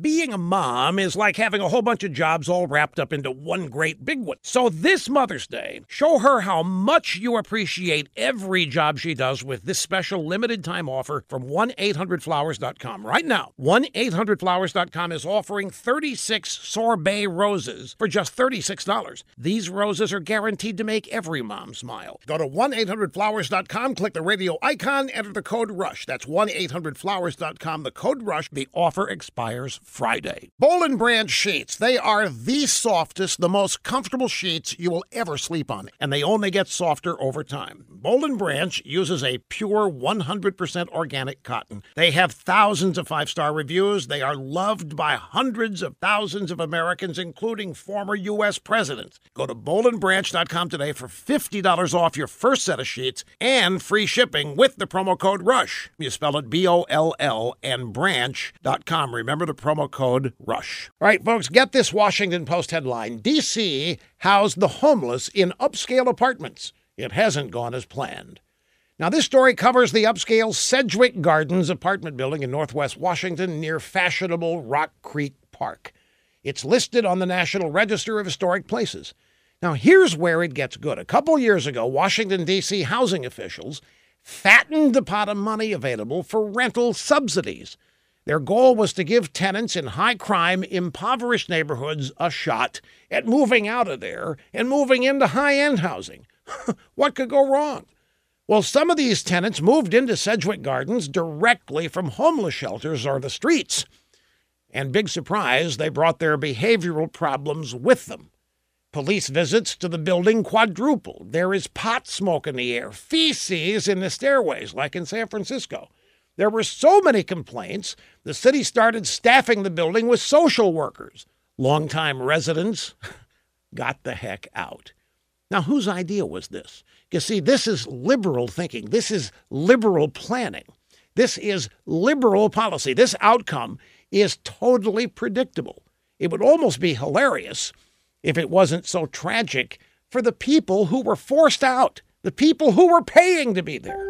Being a mom is like having a whole bunch of jobs all wrapped up into one great big one. So this Mother's Day, show her how much you appreciate every job she does with this special limited time offer from 1-800-Flowers.com. Right now, 1-800-Flowers.com is offering 36 sorbet roses for just $36. These roses are guaranteed to make every mom smile. Go to 1-800-Flowers.com, click the radio icon, enter the code RUSH. That's 1-800-Flowers.com, the code RUSH. The offer expires Friday. Boll and Branch sheets. They are the softest, the most comfortable sheets you will ever sleep on, and they only get softer over time. Boll and Branch uses a pure 100% organic cotton. They have thousands of five-star reviews. They are loved by hundreds of thousands of Americans, including former U.S. presidents. Go to bollandbranch.com today for $50 off your first set of sheets and free shipping with the promo code RUSH. You spell it B-O-L-L and branch.com. Remember the promo code RUSH. All right, folks, get this Washington Post headline. D.C. housed the homeless in upscale apartments. It hasn't gone as planned. Now, this story covers the upscale Sedgwick Gardens apartment building in northwest Washington near fashionable Rock Creek Park. It's listed on the National Register of Historic Places. Now, here's where it gets good. A couple years ago, Washington, D.C. housing officials fattened the pot of money available for rental subsidies. Their goal was to give tenants in high crime, impoverished neighborhoods a shot at moving out of there and moving into high end housing. what could go wrong? Well, some of these tenants moved into Sedgwick Gardens directly from homeless shelters or the streets. And big surprise, they brought their behavioral problems with them. Police visits to the building quadrupled. There is pot smoke in the air, feces in the stairways, like in San Francisco. There were so many complaints, the city started staffing the building with social workers. Longtime residents got the heck out. Now, whose idea was this? You see, this is liberal thinking. This is liberal planning. This is liberal policy. This outcome is totally predictable. It would almost be hilarious if it wasn't so tragic for the people who were forced out, the people who were paying to be there.